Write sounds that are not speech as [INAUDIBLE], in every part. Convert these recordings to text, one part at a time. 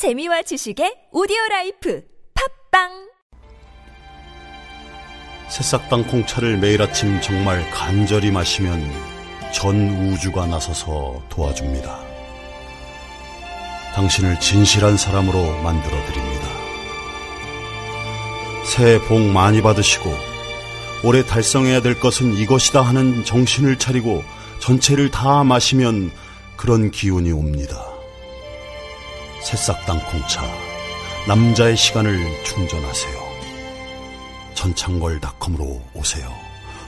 재미와 지식의 오디오 라이프 팟빵 새싹당 콩차를 매일 아침 정말 간절히 마시면 전 우주가 나서서 도와줍니다. 당신을 진실한 사람으로 만들어 드립니다. 새해 복 많이 받으시고 올해 달성해야 될 것은 이것이다 하는 정신을 차리고 전체를 다 마시면 그런 기운이 옵니다. 새싹당 콩차 남자의 시간을 충전하세요. 전창걸닷컴으로 오세요.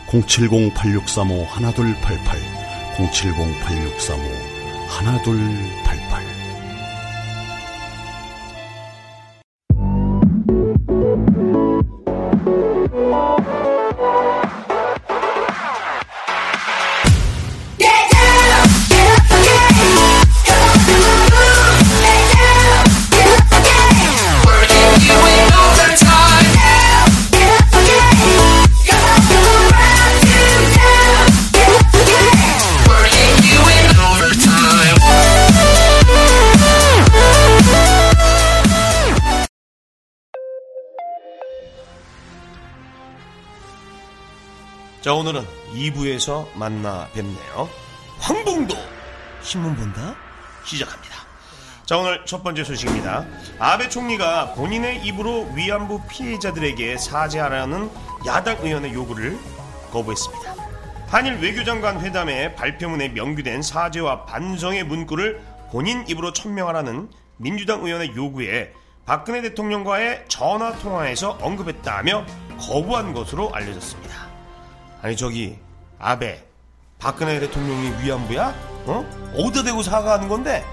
070-8635-1288 070-8635-1288 오늘은 2부에서 만나 뵙네요. 황봉도 신문 본다? 시작합니다. 자, 오늘 첫 번째 소식입니다. 아베 총리가 본인의 입으로 위안부 피해자들에게 사죄하라는 야당 의원의 요구를 거부했습니다. 한일 외교장관 회담의 발표문에 명기된 사죄와 반성의 문구를 본인 입으로 천명하라는 민주당 의원의 요구에 박근혜 대통령과의 전화 통화에서 언급했다며 거부한 것으로 알려졌습니다. 아니 저기 아베 박근혜 대통령이 위안부야? 어? 어디다 대고 사과하는 건데?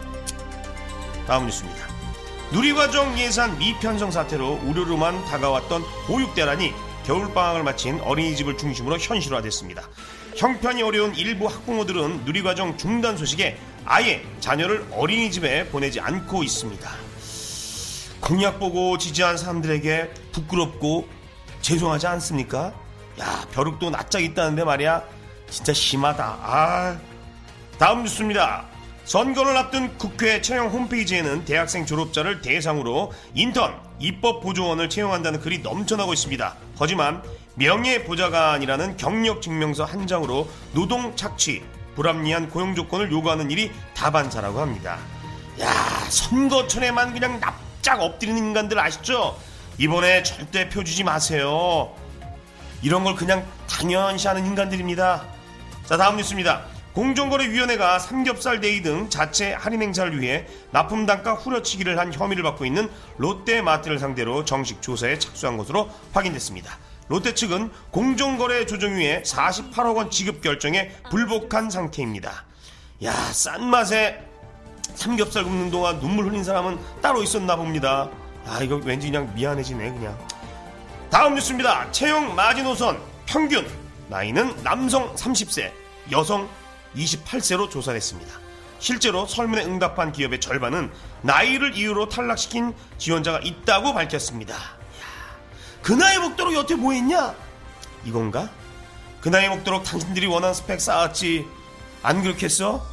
다음 뉴스입니다. 누리과정 예산 미편성 사태로 우려로만 다가왔던 보육대란이 겨울방학을 마친 어린이집을 중심으로 현실화됐습니다. 형편이 어려운 일부 학부모들은 누리과정 중단 소식에 아예 자녀를 어린이집에 보내지 않고 있습니다. 공약 보고 지지한 사람들에게 부끄럽고 죄송하지 않습니까? 야, 벼룩도 낯짝 있다는데 말이야. 진짜 심하다. 아. 다음 뉴스입니다. 선거를 앞둔 국회 채용 홈페이지에는 대학생 졸업자를 대상으로 인턴, 입법 보조원을 채용한다는 글이 넘쳐나고 있습니다. 하지만 명예보좌관이라는 경력 증명서 한 장으로 노동 착취, 불합리한 고용 조건을 요구하는 일이 다반사라고 합니다. 야, 선거철에만 그냥 납작 엎드리는 인간들 아시죠? 이번에 절대 표 주지 마세요. 이런 걸 그냥 당연시 하는 인간들입니다. 자, 다음 뉴스입니다. 공정거래위원회가 삼겹살 데이 등 자체 할인 행사를 위해 납품 단가 후려치기를 한 혐의를 받고 있는 롯데마트를 상대로 정식 조사에 착수한 것으로 확인됐습니다. 롯데 측은 공정거래 조정위에 48억 원 지급 결정에 불복한 상태입니다. 야, 싼 맛에 삼겹살 굽는 동안 눈물 흘린 사람은 따로 있었나 봅니다. 아, 이거 왠지 그냥 미안해지네, 그냥. 다음 뉴스입니다. 채용 마지노선 평균 나이는 남성 30세, 여성 28세로 조사했습니다. 실제로 설문에 응답한 기업의 절반은 나이를 이유로 탈락시킨 지원자가 있다고 밝혔습니다. 그 나이 먹도록 여태 뭐 했냐? 이건가? 그 나이 먹도록 당신들이 원하는 스펙 쌓았지. 안 그렇겠어?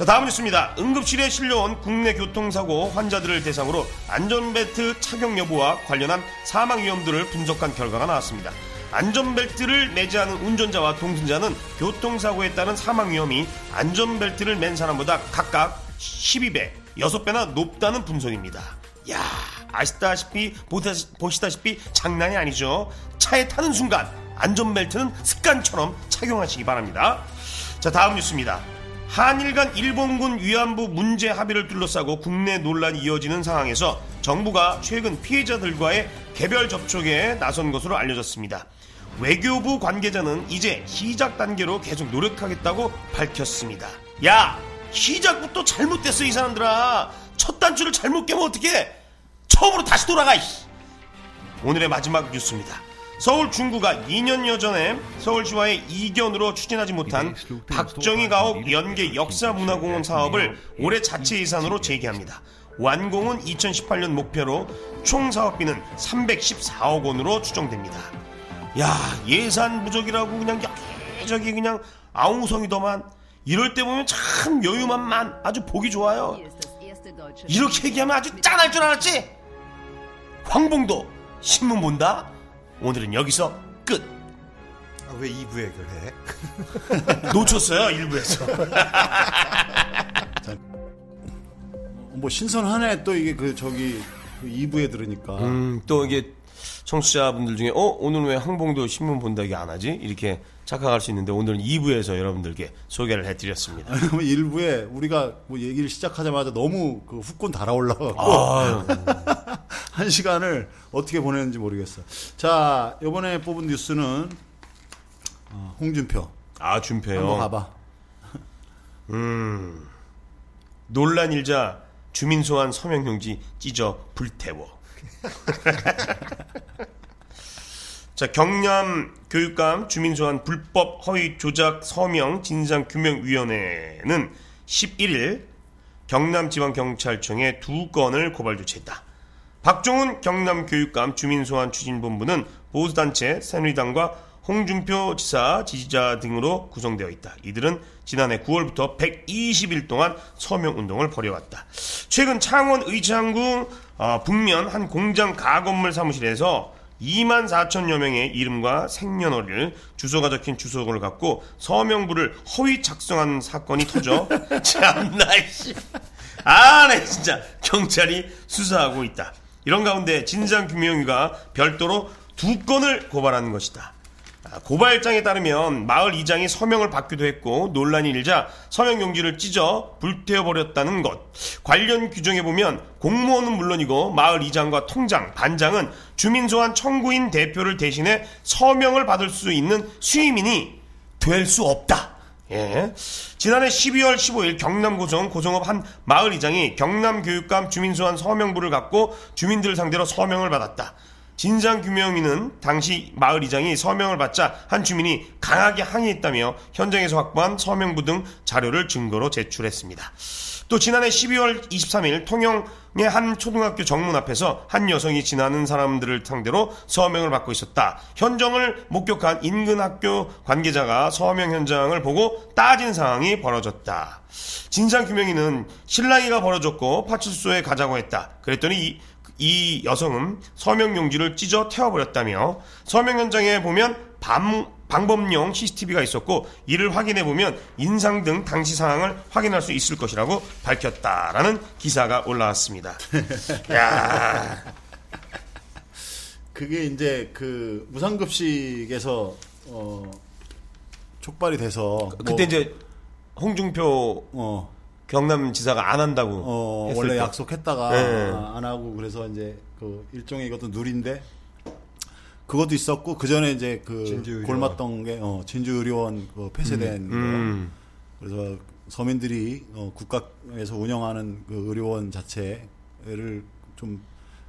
자, 다음 뉴스입니다. 응급실에 실려온 국내 교통사고 환자들을 대상으로 안전벨트 착용 여부와 관련한 사망 위험들을 분석한 결과가 나왔습니다. 안전벨트를 매지 않은 운전자와 동승자는 교통사고에 따른 사망 위험이 안전벨트를 맨 사람보다 각각 12배, 6배나 높다는 분석입니다. 야 아시다시피, 보시다시피 장난이 아니죠. 차에 타는 순간 안전벨트는 습관처럼 착용하시기 바랍니다. 자, 다음 뉴스입니다. 한일 간 일본군 위안부 문제 합의를 둘러싸고 국내 논란이 이어지는 상황에서 정부가 최근 피해자들과의 개별 접촉에 나선 것으로 알려졌습니다. 외교부 관계자는 이제 시작 단계로 계속 노력하겠다고 밝혔습니다. 야, 시작부터 잘못됐어 이 사람들아. 첫 단추를 잘못 깨면 어떡해? 처음으로 다시 돌아가. 오늘의 마지막 뉴스입니다. 서울 중구가 2년여 전에 서울시와의 이견으로 추진하지 못한 박정희 가옥 연계 역사문화공원 사업을 올해 자체 예산으로 재개합니다. 완공은 2018년 목표로 총 사업비는 314억 원으로 추정됩니다. 야 예산 부족이라고 그냥 여기저기 그냥 아웅성이더만 이럴 때 보면 참 여유만만 아주 보기 좋아요. 이렇게 얘기하면 아주 짠할 줄 알았지? 황봉도 신문 본다? 오늘은 여기서 끝. 아, 왜 2부에 그래? [LAUGHS] 놓쳤어요, 일부에서. [LAUGHS] 뭐 신선하네 또 이게 그 저기 그 2부에 들으니까 음, 또 이게 청취자분들 중에 어 오늘 왜 항봉도 신문 본다 이게 안 하지 이렇게 착각할 수 있는데 오늘은 2부에서 여러분들께 소개를 해드렸습니다. 그러면 일부에 우리가 뭐 얘기를 시작하자마자 너무 그 후끈 달아올라갖고 아유, [LAUGHS] 한 시간을 어떻게 보냈는지 모르겠어. 자 이번에 뽑은 뉴스는 어, 홍준표 아 준표요. 한번 가봐. [LAUGHS] 음, 논란 일자 주민 소환 서명 용지 찢어 불태워. [LAUGHS] 자, 경남 교육감 주민 소환 불법 허위 조작 서명 진상 규명 위원회는 11일 경남지방경찰청에 두 건을 고발 조치했다. 박종훈 경남교육감 주민소환 추진본부는 보수단체 새누리당과 홍준표 지사 지지자 등으로 구성되어 있다. 이들은 지난해 9월부터 120일 동안 서명운동을 벌여왔다. 최근 창원 의창구 어, 북면 한 공장 가건물 사무실에서 2만 4천여 명의 이름과 생년월일, 주소가 적힌 주소를 갖고 서명부를 허위 작성한 사건이 터져 [LAUGHS] 참나 씨. 아, 네 진짜 경찰이 수사하고 있다. 이런 가운데 진상규명위가 별도로 두 건을 고발하는 것이다. 아, 고발장에 따르면 마을 이장이 서명을 받기도 했고 논란이 일자 서명 용지를 찢어 불태워버렸다는 것. 관련 규정에 보면 공무원은 물론이고 마을 이장과 통장, 반장은 주민 소환 청구인 대표를 대신해 서명을 받을 수 있는 수임인이 될 수 없다. 예. 지난해 12월 15일 경남고성 고성읍 한 마을 이장이 경남교육감 주민소환 서명부를 갖고 주민들을 상대로 서명을 받았다. 진상규명위는 당시 마을 이장이 서명을 받자 한 주민이 강하게 항의했다며 현장에서 확보한 서명부 등 자료를 증거로 제출했습니다. 또 지난해 12월 23일 통영의 한 초등학교 정문 앞에서 한 여성이 지나는 사람들을 상대로 서명을 받고 있었다. 현장을 목격한 인근 학교 관계자가 서명 현장을 보고 따진 상황이 벌어졌다. 진상규명위는 신랑이가 벌어졌고 파출소에 가자고 했다. 그랬더니 이, 이 여성은 서명 용지를 찢어 태워버렸다며 서명 현장에 보면 밤, 방범용 CCTV가 있었고 이를 확인해 보면 인상 등 당시 상황을 확인할 수 있을 것이라고 밝혔다라는 기사가 올라왔습니다. [LAUGHS] 야, 그게 이제 그 무상급식에서 어 촉발이 돼서 그때 뭐, 이제 홍준표 어, 경남지사가 안 한다고 어 했을 원래 때. 약속했다가 네. 아, 안 하고 그래서 이제 그 일종의 이것도 누린데 그것도 있었고 그 전에 이제 그 진주의료원. 골맞던 게 어, 진주의료원 그 폐쇄된 거 음. 그래서 서민들이 어, 국가에서 운영하는 그 의료원 자체를 좀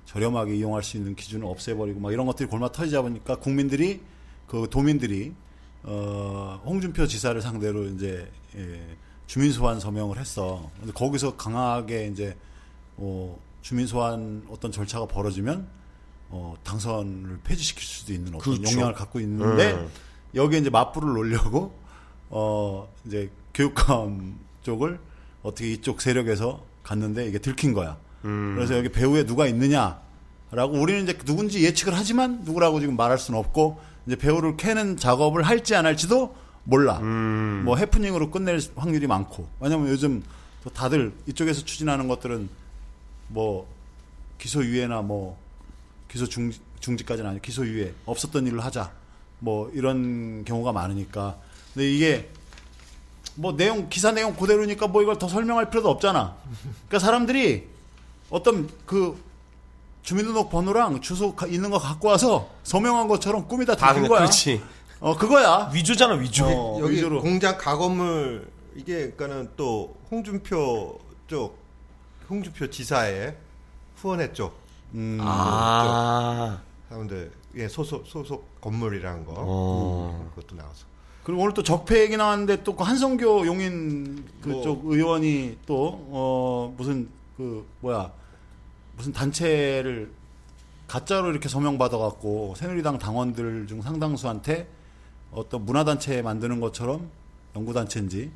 저렴하게 이용할 수 있는 기준을 없애버리고 막 이런 것들이 골마 터지자 보니까 국민들이 그 도민들이 어, 홍준표 지사를 상대로 이제 예, 주민 소환 서명을 했어. 근데 거기서 강하게 이제 어, 주민 소환 어떤 절차가 벌어지면 어, 당선을 폐지시킬 수도 있는 어떤 그렇죠. 역량을 갖고 있는데 음. 여기에 이제 맞불을 놓으려고 어 이제 교육감 쪽을 어떻게 이쪽 세력에서 갔는데 이게 들킨 거야. 음. 그래서 여기 배우에 누가 있느냐라고 우리는 이제 누군지 예측을 하지만 누구라고 지금 말할 수는 없고 이제 배우를 캐는 작업을 할지 안 할지도 몰라. 음. 뭐 해프닝으로 끝낼 확률이 많고. 왜냐면 요즘 또 다들 이쪽에서 추진하는 것들은 뭐 기소 유예나 뭐 기소 중, 중지까지는 아니고 기소 유예 없었던 일을 하자 뭐 이런 경우가 많으니까 근데 이게 뭐 내용 기사 내용 그대로니까 뭐 이걸 더 설명할 필요도 없잖아 그러니까 사람들이 어떤 그 주민등록 번호랑 주소 가- 있는 거 갖고 와서 서명한 것처럼 꾸미다 다 들킨 그냥 거야 그렇지. 어 그거야 위조잖아 위조. 어, 여기 위조로. 공장 가건물 이게 그러니까는 또 홍준표 쪽 홍준표 지사의 후원회 쪽 음, 아. 사람들 예 소속 소속 건물이라는 거 어. 음, 그것도 나와서 그리고 오늘 또 적폐 얘기 나왔는데 또 그 한성교 용인 그쪽 뭐. 의원이 또 어 무슨 그 뭐야 무슨 단체를 가짜로 이렇게 서명 받아갖고 새누리당 당원들 중 상당수한테 어떤 문화단체 만드는 것처럼 연구단체인지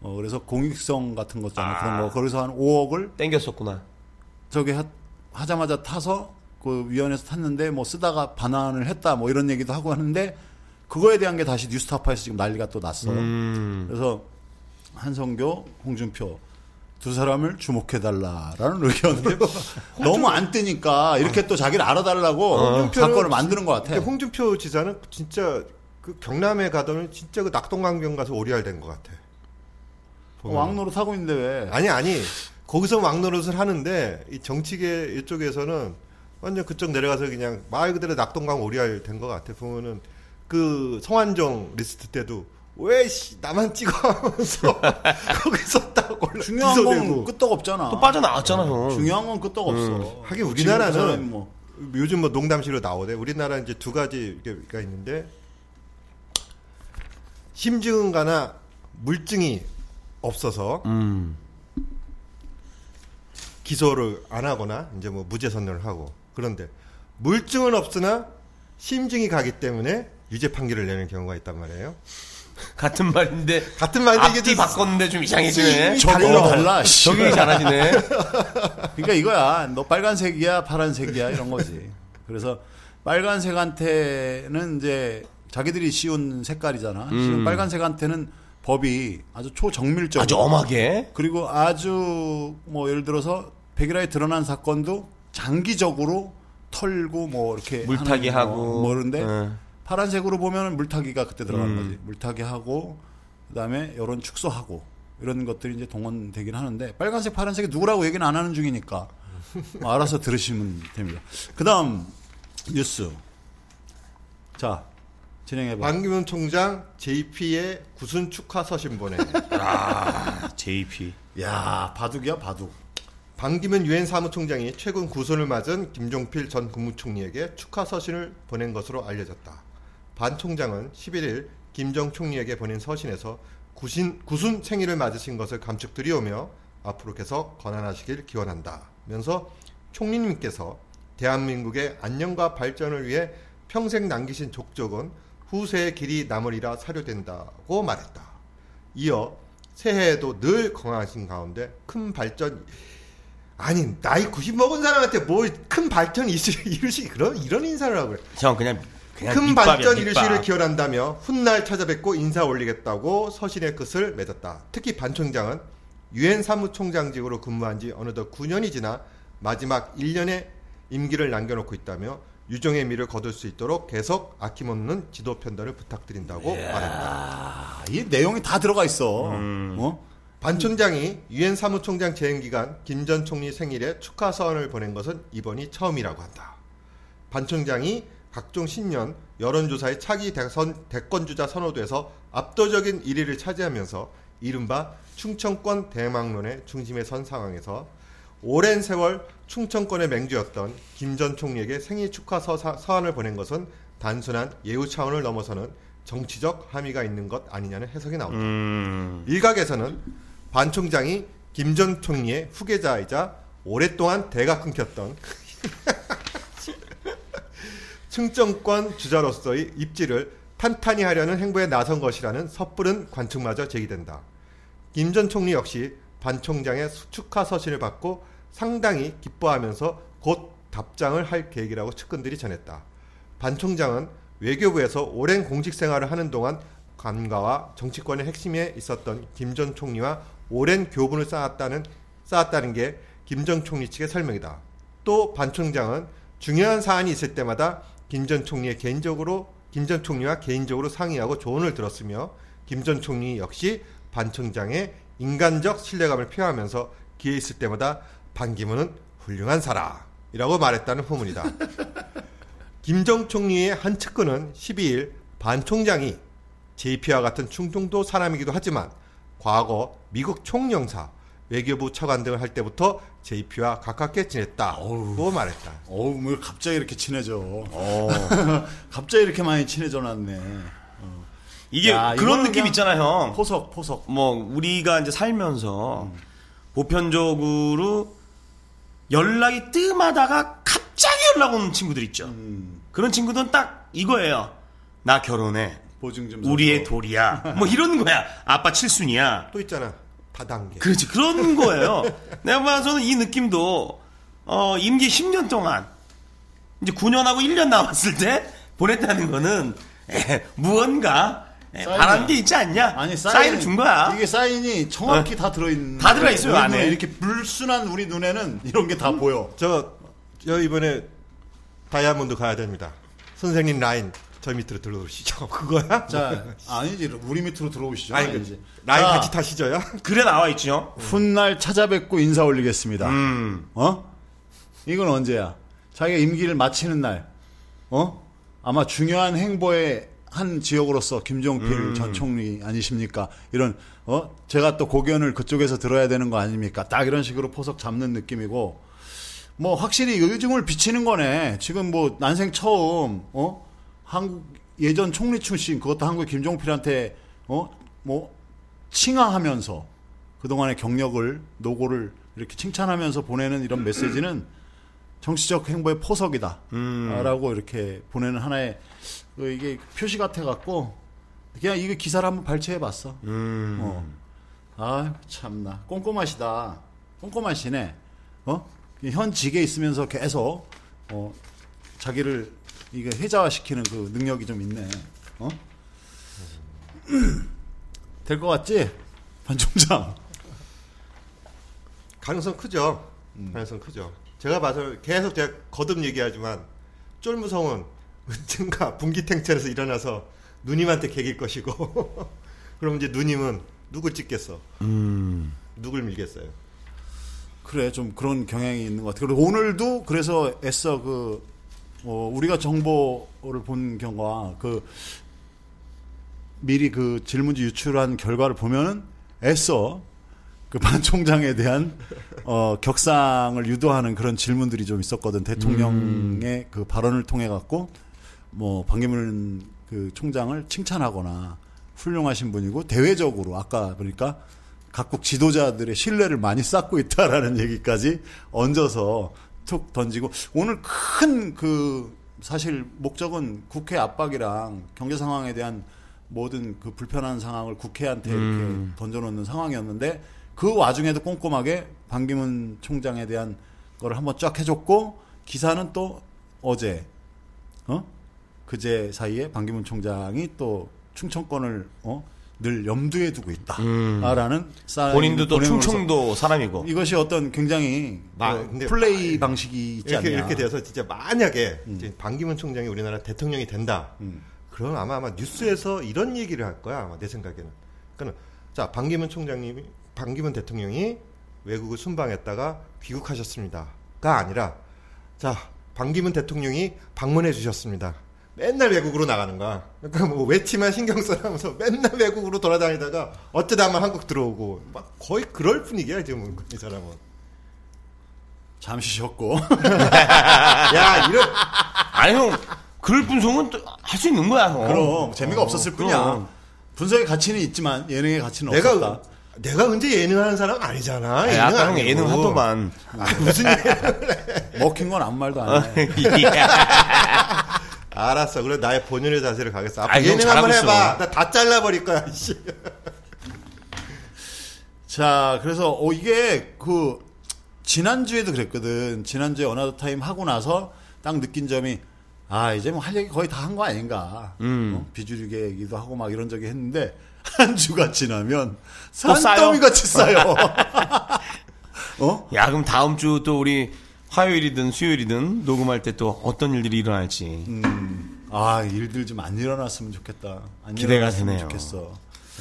어, 그래서 공익성 같은 거잖아 아. 그런 거. 거기서 한 5억을 땡겼었구나. 저기 하, 하자마자 타서 그 위원회에서 탔는데 뭐 쓰다가 반환을 했다 뭐 이런 얘기도 하고 하는데 그거에 대한 게 다시 뉴스타파에서 지금 난리가 또 났어. 음. 그래서 한성교, 홍준표 두 사람을 주목해 달라라는 [LAUGHS] 의견. 너무 안 뜨니까 이렇게 또 자기를 알아달라고 홍준표는 사건을 만드는 것 같아. 근데 홍준표 지사는 진짜 그 경남에 가더니 진짜 그 낙동강변 가서 오리알 된 것 같아. 보면. 왕노로 타고 있는데 왜? 아니 아니 거기서 왕노릇을 하는데 이 정치계 이쪽에서는 완전 그쪽 내려가서 그냥 말 그대로 낙동강 오리알 된 것 같아. 보면은 그 성환종 리스트 때도 왜 씨, 나만 찍어 하면서 [LAUGHS] 거기서 딱 올라 중요한 건. 끄떡 없잖아. 또 빠져나왔잖아, 형. 중요한 건 끄떡 없어. 하긴 그 사람이 우리나라는 뭐 요즘 뭐 농담식으로 나오대. 우리나라 이제 두 가지가 있는데 심증가나 물증이 없어서 음. 기소를 안 하거나 이제 뭐 무죄 선언을 하고 그런데 물증은 없으나 심증이 가기 때문에 유죄 판결을 내는 경우가 있단 말이에요. 같은 말인데 [LAUGHS] 같은 말인데 이게 앞뒤 좀 바꿨는데 좀 이상해지네. 어, 달라. 씨. 적용이 잘하시네. 그러니까 이거야. 너 빨간색이야, 파란색이야 이런 거지. 그래서 빨간색한테는 이제 자기들이 씌운 색깔이잖아. 지금 빨간색한테는 법이 아주 초정밀적으로 아주 엄하게. 그리고 아주 뭐 예를 들어서 백일화에 드러난 사건도 장기적으로 털고 뭐 이렇게 물타기 하고. 뭐 그런데 예. 파란색으로 보면 물타기가 그때 들어가는 음. 거지. 물타기 하고 그다음에 여론 축소하고 이런 것들이 이제 동원되긴 하는데 빨간색, 파란색이 누구라고 얘기는 안 하는 중이니까 뭐 알아서 들으시면 됩니다. 그다음 뉴스. 자 진행해봐. 반기문 총장 JP의 구순 축하 서신 보내. 아, JP. 야 바둑이야 바둑. 반기문 유엔 사무총장이 최근 구순을 맞은 김종필 전 국무총리에게 축하 서신을 보낸 것으로 알려졌다. 반 총장은 11일 김정 총리에게 보낸 서신에서 구신, 구순 생일을 맞으신 것을 감축드리오며 앞으로 계속 건안하시길 기원한다. 면서 총리님께서 대한민국의 안녕과 발전을 위해 평생 남기신 족적은 후세의 길이 남으리라 사료된다고 말했다. 이어 새해에도 늘 건강하신 가운데 큰 발전 아니 나이 90 먹은 사람한테 뭐큰 발전 [LAUGHS] 이루시 그런 이런 인사를 하고 그래. 형 그냥 그냥 큰 밑밥이야, 발전. 이루시를 기원한다며 훗날 찾아뵙고 인사 올리겠다고 서신의 끝을 맺었다. 특히 반 총장은 유엔 사무총장직으로 근무한 지 어느덧 9년이 지나 마지막 1년의 임기를 남겨놓고 있다며 유종의 미를 거둘 수 있도록 계속 아낌없는 지도 편달을 부탁드린다고 말했다. 아, 이 내용이 다 들어가 있어. 음. 어? 반 총장이 유엔 사무총장 재임 기간 김 전 총리 생일에 축하 서한을 보낸 것은 이번이 처음이라고 한다. 반 총장이 각종 신년 여론조사의 차기 대선 대권주자 선호도에서 압도적인 1위를 차지하면서 이른바 충청권 대망론의 중심에 선 상황에서 오랜 세월 충청권의 맹주였던 김 전 총리에게 생일 축하 서, 서한을 보낸 것은 단순한 예우 차원을 넘어서는 정치적 함의가 있는 것 아니냐는 해석이 나온다. 음. 일각에서는 반 총장이 김 전 총리의 후계자이자 오랫동안 대가 끊겼던 [LAUGHS] 충청권 주자로서의 입지를 탄탄히 하려는 행보에 나선 것이라는 섣부른 관측마저 제기된다. 김 전 총리 역시 반 총장의 축하 서신을 받고 상당히 기뻐하면서 곧 답장을 할 계획이라고 측근들이 전했다. 반 총장은 외교부에서 오랜 공직 생활을 하는 동안 관가와 정치권의 핵심에 있었던 김 전 총리와 오랜 교분을 쌓았다는 쌓았다는 게 김 전 총리 측의 설명이다. 또 반 총장은 중요한 사안이 있을 때마다 김 전 총리의 개인적으로 김 전 총리와 개인적으로 상의하고 조언을 들었으며 김 전 총리 역시 반 총장의 인간적 신뢰감을 표하면서 기회 있을 때마다 반기문은 훌륭한 사람이라고 말했다는 후문이다. [LAUGHS] 김정 총리의 한 측근은 12일 반 총장이 JP와 같은 충청도 사람이기도 하지만 과거 미국 총영사, 외교부 차관 등을 할 때부터 JP와 가깝게 지냈다고 말했다. 어우, 뭐 갑자기 이렇게 친해져. 어. [LAUGHS] 갑자기 이렇게 많이 친해져 놨네. 이게 야, 그런 느낌 있잖아, 형. 포석, 포석. 뭐 우리가 이제 살면서 보편적으로 연락이 뜸하다가 갑자기 연락 오는 친구들 있죠. 음. 그런 친구들은 딱 이거예요. 나 결혼해. 보증 좀 우리의. 돌이야. 뭐 이런 거야. 아빠 칠순이야. 또 있잖아. 다단계. 그렇지 그런 [LAUGHS] 거예요. 내가 봐서는 이 느낌도 어, 임기 10년 동안 이제 9년하고 1년 남았을 때 보냈다는 거는 에, 무언가 에, 사인이야. 바란 게 있지 않냐? 아니 사인을 준 거야. 이게 사인이 정확히 다 들어있는. 다 들어있어요, 우리 안에. 눈에 이렇게 불순한 우리 눈에는 이런 게 다 보여. 저, 저 이번에 다이아몬드 가야 됩니다. 선생님 라인 저 밑으로 들어오시죠. [LAUGHS] 그거야? 자 아니지 우리 밑으로 들어오시죠. 아니, 아니지. 그, 라인 자, 같이 타시죠요? [LAUGHS] 그래 나와 있죠. 훗날 찾아뵙고 인사 올리겠습니다. 음. 어? 이건 언제야? 자기가 임기를 마치는 날. 어? 아마 중요한 행보의 한 지역으로서 김종필 전 총리 아니십니까? 이런 어? 제가 또 고견을 그쪽에서 들어야 되는 거 아닙니까? 딱 이런 식으로 포석 잡는 느낌이고 뭐 확실히 의중을 비치는 거네. 지금 뭐 난생 처음 어? 한국 예전 총리 출신 그것도 한국 김종필한테 어? 뭐 칭하하면서 그동안의 경력을 노고를 이렇게 칭찬하면서 보내는 이런 메시지는 정치적 행보의 포석이다. 라고 이렇게 보내는 하나의 그 이게 표시 같아 갖고 그냥 이거 기사를 한번 발췌해 봤어. 어. 아, 참나. 꼼꼼하시다. 꼼꼼하시네. 어? 현 직에 있으면서 계속 어, 자기를 이게 회자화시키는 그 능력이 좀 있네. 어? [CLEARS THROAT] 될 것 같지? [LAUGHS] 반 총장. 가능성 크죠. 가능성 크죠. 제가 봐서 계속 제가 거듭 얘기하지만 쫄무성은 언젠가 분기탱천에서 일어나서 누님한테 개길 것이고 [LAUGHS] 그럼 이제 누님은 누굴 찍겠어? 누굴 밀겠어요? 그래 좀 그런 경향이 있는 것 같아. 그리고 오늘도 그래서 애써 그 어, 우리가 정보를 본 경과 그 미리 그 질문지 유출한 결과를 보면은 애써 그 반 총장에 대한 어, 격상을 유도하는 그런 질문들이 좀 있었거든. 대통령의 그 발언을 통해 갖고 뭐 반기문 그 총장을 칭찬하거나 훌륭하신 분이고 대외적으로 아까 보니까 각국 지도자들의 신뢰를 많이 쌓고 있다라는 얘기까지 얹어서 툭 던지고 오늘 큰 그 사실 목적은 국회 압박이랑 경제 상황에 대한 모든 그 불편한 상황을 국회한테 이렇게 던져놓는 상황이었는데 그 와중에도 꼼꼼하게 반기문 총장에 대한 거를 한번 쫙 해줬고 기사는 또 어제 어 그제 사이에 반기문 총장이 또 충청권을 어? 늘 염두에 두고 있다라는 사인을 본인도 또 충청도 사람이고. 이것이 어떤 굉장히 마- 어, 플레이 방식이 있지 이렇게 않냐 이렇게 돼서 진짜 만약에 이제 반기문 총장이 우리나라 대통령이 된다. 음. 그럼 아마 아마 뉴스에서 이런 얘기를 할 거야 아마 내 생각에는. 그러니까 자 반기문 총장님이 반기문 대통령이 외국을 순방했다가 귀국하셨습니다가 아니라 자 반기문 대통령이 방문해 주셨습니다. 맨날 외국으로 나가는 거야. 그러니까 뭐 외치만 신경 써하면서 맨날 외국으로 돌아다니다가 어쩌다 한번 한국 들어오고 막 거의 그럴 분위기야 지금 이 사람은. 잠시 쉬었고 [LAUGHS] 야 이런 아니 형 그럴 분송은 할 수 있는 거야 형. 그럼 재미가 없었을 뿐이야 그럼. 분석의 가치는 있지만 예능의 가치는 내가 없었다 내가 언제 예능하는 사람 아니잖아. 아니, 예능 아까. 예능 하더만. 아, 무슨 예능? [LAUGHS] 먹힌 건 아무 말도 안 해. 알았어. 그래 나의 본연의 자세를 가겠어. 형 예능 한번 해봐. 나 다 잘라버릴 거야. 씨. 자, 그래서 어 이게 그 지난주에도 그랬거든. 지난주에 another time 하고 나서 딱 느낀 점이 아, 이제 뭐 할 얘기 거의 다 한 거 아닌가. 음. 어? 비주류계 얘기도 하고 막 이런 적이 했는데 [LAUGHS] 한 주가 지나면? 산더미 같이 쌓여. 어? 야 그럼 다음 주 또 우리 화요일이든 수요일이든 녹음할 때 또 어떤 일들이 일어날지. 아, 일들 좀 안 일어났으면 좋겠다. 안 기대가 되네요. 좋겠어.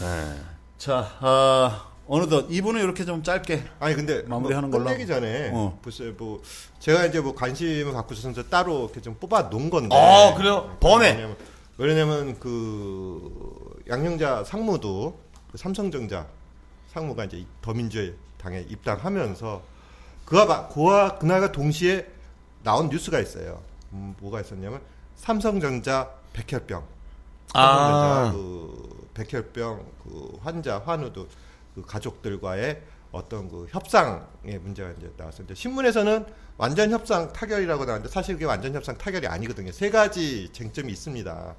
예. 자, 아, 어느덧 이분은 이렇게 좀 짧게 아니 근데 마무리하는 뭐 걸로 끝내기 전에 어. 글쎄 뭐 제가 이제 뭐 관심을 갖고 있어서 따로 이렇게 좀 뽑아 놓은 건데. 어, 그래요? 번외. 왜냐면, 왜냐면 그 양영자 상무도 그 삼성전자 상무가 이제 더민주의 당에 입당하면서 그와 마- 그와 그날과 동시에 나온 뉴스가 있어요. 음, 뭐가 있었냐면 삼성전자 백혈병. 아. 삼성전자 그 백혈병 그 환자 환우도 그 가족들과의 어떤 그 협상의 문제가 이제 나왔어요. 이제 신문에서는 완전 협상 타결이라고 나왔는데 사실 그게 완전 협상 타결이 아니거든요. 세 가지 쟁점이 있습니다.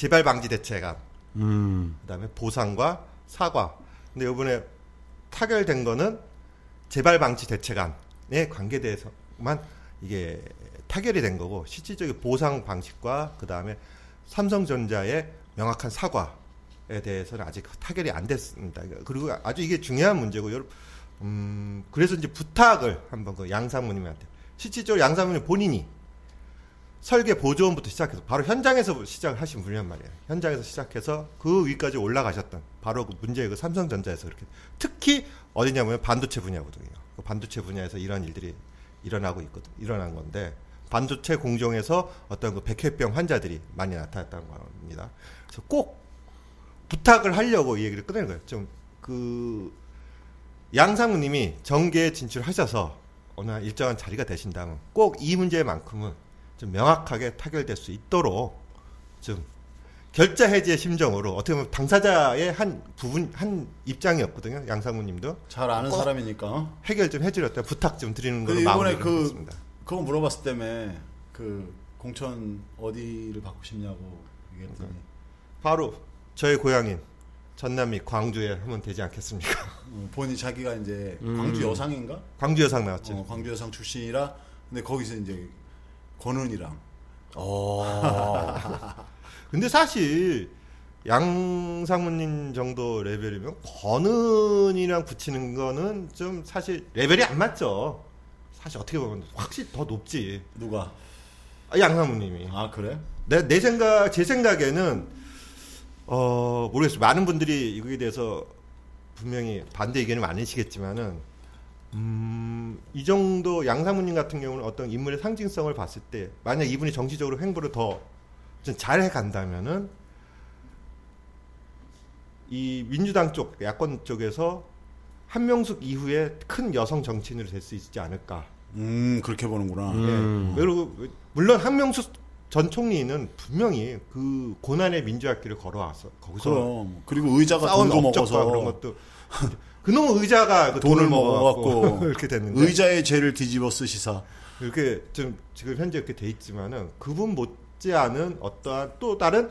재발 방지 대책안, 음. 그다음에 보상과 사과. 근데 이번에 타결된 거는 재발 방지 대책안에 관계돼서만 이게 타결이 된 거고 실질적인 보상 방식과 그다음에 삼성전자의 명확한 사과에 대해서는 아직 타결이 안 됐습니다. 그리고 아주 이게 중요한 문제고 여러분 음 그래서 이제 부탁을 한번 그 양상무님한테 실질적으로 양상무님 본인이 설계 보조원부터 시작해서 바로 현장에서 시작을 하신 분이란 말이에요. 현장에서 시작해서 그 위까지 올라가셨던 바로 그 문제의 그 삼성전자에서 그렇게 특히 어디냐면 반도체 분야거든요. 그 반도체 분야에서 이런 일들이 일어나고 있거든. 일어난 건데 반도체 공정에서 어떤 그 백혈병 환자들이 많이 나타났다는 겁니다. 그래서 꼭 부탁을 하려고 이 얘기를 꺼낸 거예요. 좀 그 양상무님이 정계에 진출하셔서 어느 한 일정한 자리가 되신다면 꼭 이 문제만큼은 좀 명확하게 타결될 수 있도록 좀 결자 해지의 심정으로 어떻게 보면 당사자의 한 부분 한 입장이었거든요. 양상무님도 잘 아는 꼭 사람이니까. 어? 해결 좀 해주렸다 부탁 좀 드리는 걸로 근데 이번에 마무리를 그 했습니다. 그거 물어봤을 때문에 그 공천 어디를 받고 싶냐고 얘기했더니 바로 저의 고향인 전남미 광주에 하면 되지 않겠습니까? 어, 본인 자기가 이제 광주 여상인가? 광주 여상 나왔죠. 어, 광주 여상 출신이라 근데 거기서 이제 권은이랑 어. 근데 사실 양상무님 정도 레벨이면 권은이랑 붙이는 거는 좀 사실 레벨이 안 맞죠. 사실 어떻게 보면 확실히 더 높지. 누가? 아, 양상무님이. 아 그래? 내, 내 생각, 제 생각에는, 어, 모르겠어요. 많은 분들이 이거에 대해서 분명히 반대 의견이 많으시겠지만은, 음, 이 정도 양상무님 같은 경우는 어떤 인물의 상징성을 봤을 때, 만약 이분이 정치적으로 행보를 더좀 잘해 간다면은, 이 민주당 쪽, 야권 쪽에서 한명숙 이후에 큰 여성 정치인으로 될 수 있지 않을까. 음 그렇게 보는구나. 음. 예. 그리고 물론 한명숙 전 총리는 분명히 그 고난의 민주학길을 걸어와서 거기서 그럼 그리고 의자가 싸운 돈도 업적과 먹어서 그런 것도 [LAUGHS] 그놈 의자가 그 돈을 돈을 먹어갖고 이렇게 [LAUGHS] 됐는데 의자의 죄를 뒤집어 쓰시사. 이렇게 좀 지금 현재 이렇게 돼 있지만은 그분 못지않은 어떠한 또 다른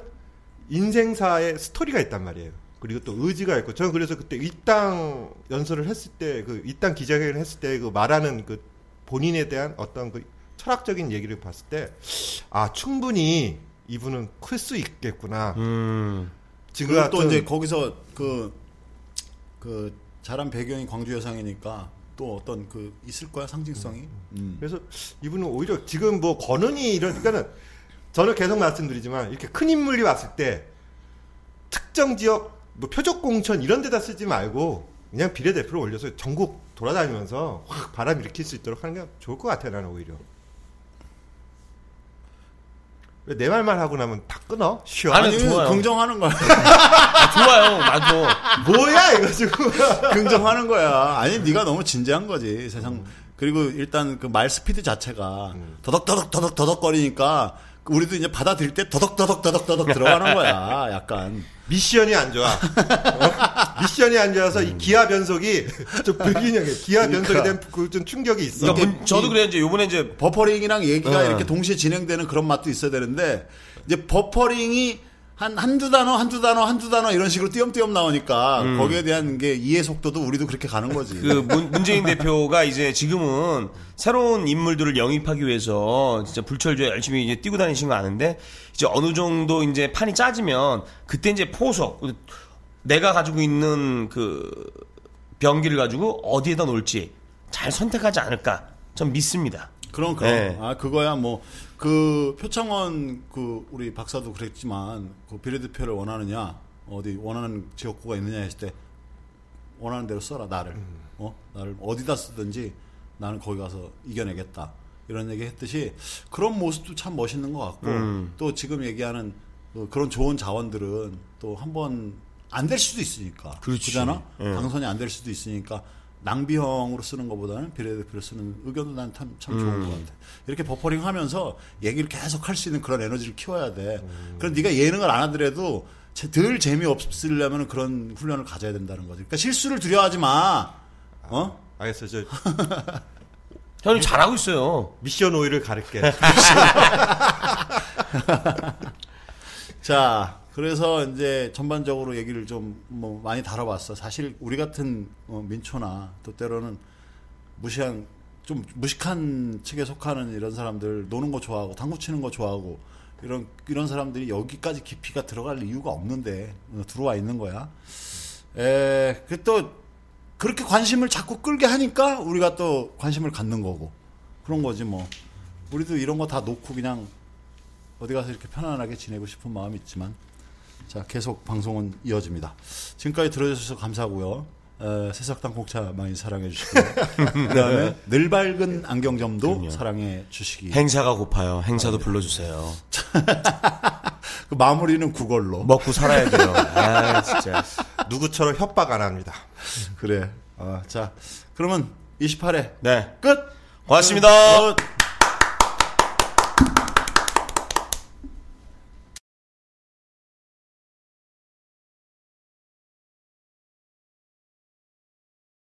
인생사의 스토리가 있단 말이에요. 그리고 또 의지가 있고 저는 그래서 그때 이땅 연설을 했을 때 그 이땅 기자회견을 했을 때 그 말하는 그 본인에 대한 어떤 그 철학적인 얘기를 봤을 때 아 충분히 이분은 클 수 있겠구나. 음. 지금 또 이제 거기서 그, 그, 자란 배경이 광주 여상이니까 또 어떤 그, 있을 거야, 상징성이. 음. 그래서 이분은 오히려 지금 뭐 권은이 이러니까는 저는 계속 말씀드리지만 이렇게 큰 인물이 왔을 때 특정 지역 뭐 표적 공천 이런 데다 쓰지 말고 그냥 비례대표를 올려서 전국 돌아다니면서 확 바람 일으킬 수 있도록 하는 게 좋을 것 같아요 나는 오히려 왜 내 말만 하고 나면 다 끊어? 쉬어 아니, 아니, 좋아요. 긍정하는 거야. 아, 좋아요. 나도. 뭐야 이거 지금 [LAUGHS] 긍정하는 거야. 아니, 네가 너무 진지한 거지, 세상. 그리고 일단 그 말 스피드 자체가 더덕더덕 더덕 더덕거리니까 우리도 이제 받아들일 때 더덕더덕 더덕 더덕 들어가는 [LAUGHS] 거야, 약간. 미션이 안 좋아. 어? 미션이 안 좋아서 이 기아 변속이 좀 불균형해. 기아 변속에 대한 그 좀 충격이 있어. 그러니까 문- 저도 그래 이제 요번에 이제 버퍼링이랑 얘기가 어. 이렇게 동시에 진행되는 그런 맛도 있어야 되는데 이제 버퍼링이 한 한두 단어 한두 단어 한두 단어 이런 식으로 띄엄띄엄 나오니까 거기에 대한 게 이해 속도도 우리도 그렇게 가는 거지. 그 문, 문재인 대표가 이제 지금은 새로운 인물들을 영입하기 위해서 진짜 불철주야 열심히 이제 뛰고 다니신 거 아는데 이제 어느 정도 이제 판이 짜지면 그때 이제 포석 내가 가지고 있는 그 병기를 가지고 어디에다 놓을지 잘 선택하지 않을까 전 믿습니다. 그럼 그럼 네. 아 그거야 뭐 그 표창원 그 우리 박사도 그랬지만 그 비례대표를 원하느냐 어디 원하는 지역구가 있느냐 했을 때 원하는 대로 써라 나를. 어? 나를 어디다 쓰든지 나는 거기 가서 이겨내겠다. 이런 얘기 했듯이 그런 모습도 참 멋있는 것 같고 또 지금 얘기하는 그 그런 좋은 자원들은 또 한번 안 될 수도 있으니까. 그렇지. 그잖아? 예. 당선이 안 될 수도 있으니까 낭비형으로 쓰는 것보다는 비례대표로 쓰는 의견도 난 참 참 좋은 것 같아. 이렇게 버퍼링 하면서 얘기를 계속 할 수 있는 그런 에너지를 키워야 돼. 그럼 네가 예능을 안 하더라도 제- 덜 재미없으려면 그런 훈련을 가져야 된다는 거지. 그러니까 실수를 두려워하지 마. 어? 알겠어요. 저 [LAUGHS] 형님 잘하고 있어요. 미션 오일을 가를게. [LAUGHS] 자, 그래서 이제 전반적으로 얘기를 좀 뭐 많이 다뤄봤어. 사실 우리 같은 어, 민초나 또 때로는 무시한 좀 무식한 측에 속하는 이런 사람들 노는 거 좋아하고 당구 치는 거 좋아하고 이런 이런 사람들이 여기까지 깊이가 들어갈 이유가 없는데 어, 들어와 있는 거야. 에, 그 또 그렇게 관심을 자꾸 끌게 하니까 우리가 또 관심을 갖는 거고 그런 거지 뭐. 우리도 이런 거 다 놓고 그냥 어디 가서 이렇게 편안하게 지내고 싶은 마음이 있지만 자 계속 방송은 이어집니다. 지금까지 들어주셔서 감사하고요. 에, 새싹당 공차 많이 사랑해 주시고요. [LAUGHS] 그다음에 늘 밝은 안경점도 그럼요. 사랑해 주시기. 행사가 고파요. 행사도 불러주세요. [LAUGHS] 그 마무리는 그걸로. 먹고 살아야 돼요. [LAUGHS] 아, 진짜. 누구처럼 협박 안 합니다. 그래. 어, 자 그러면 28회 네. 끝. 고맙습니다. 어,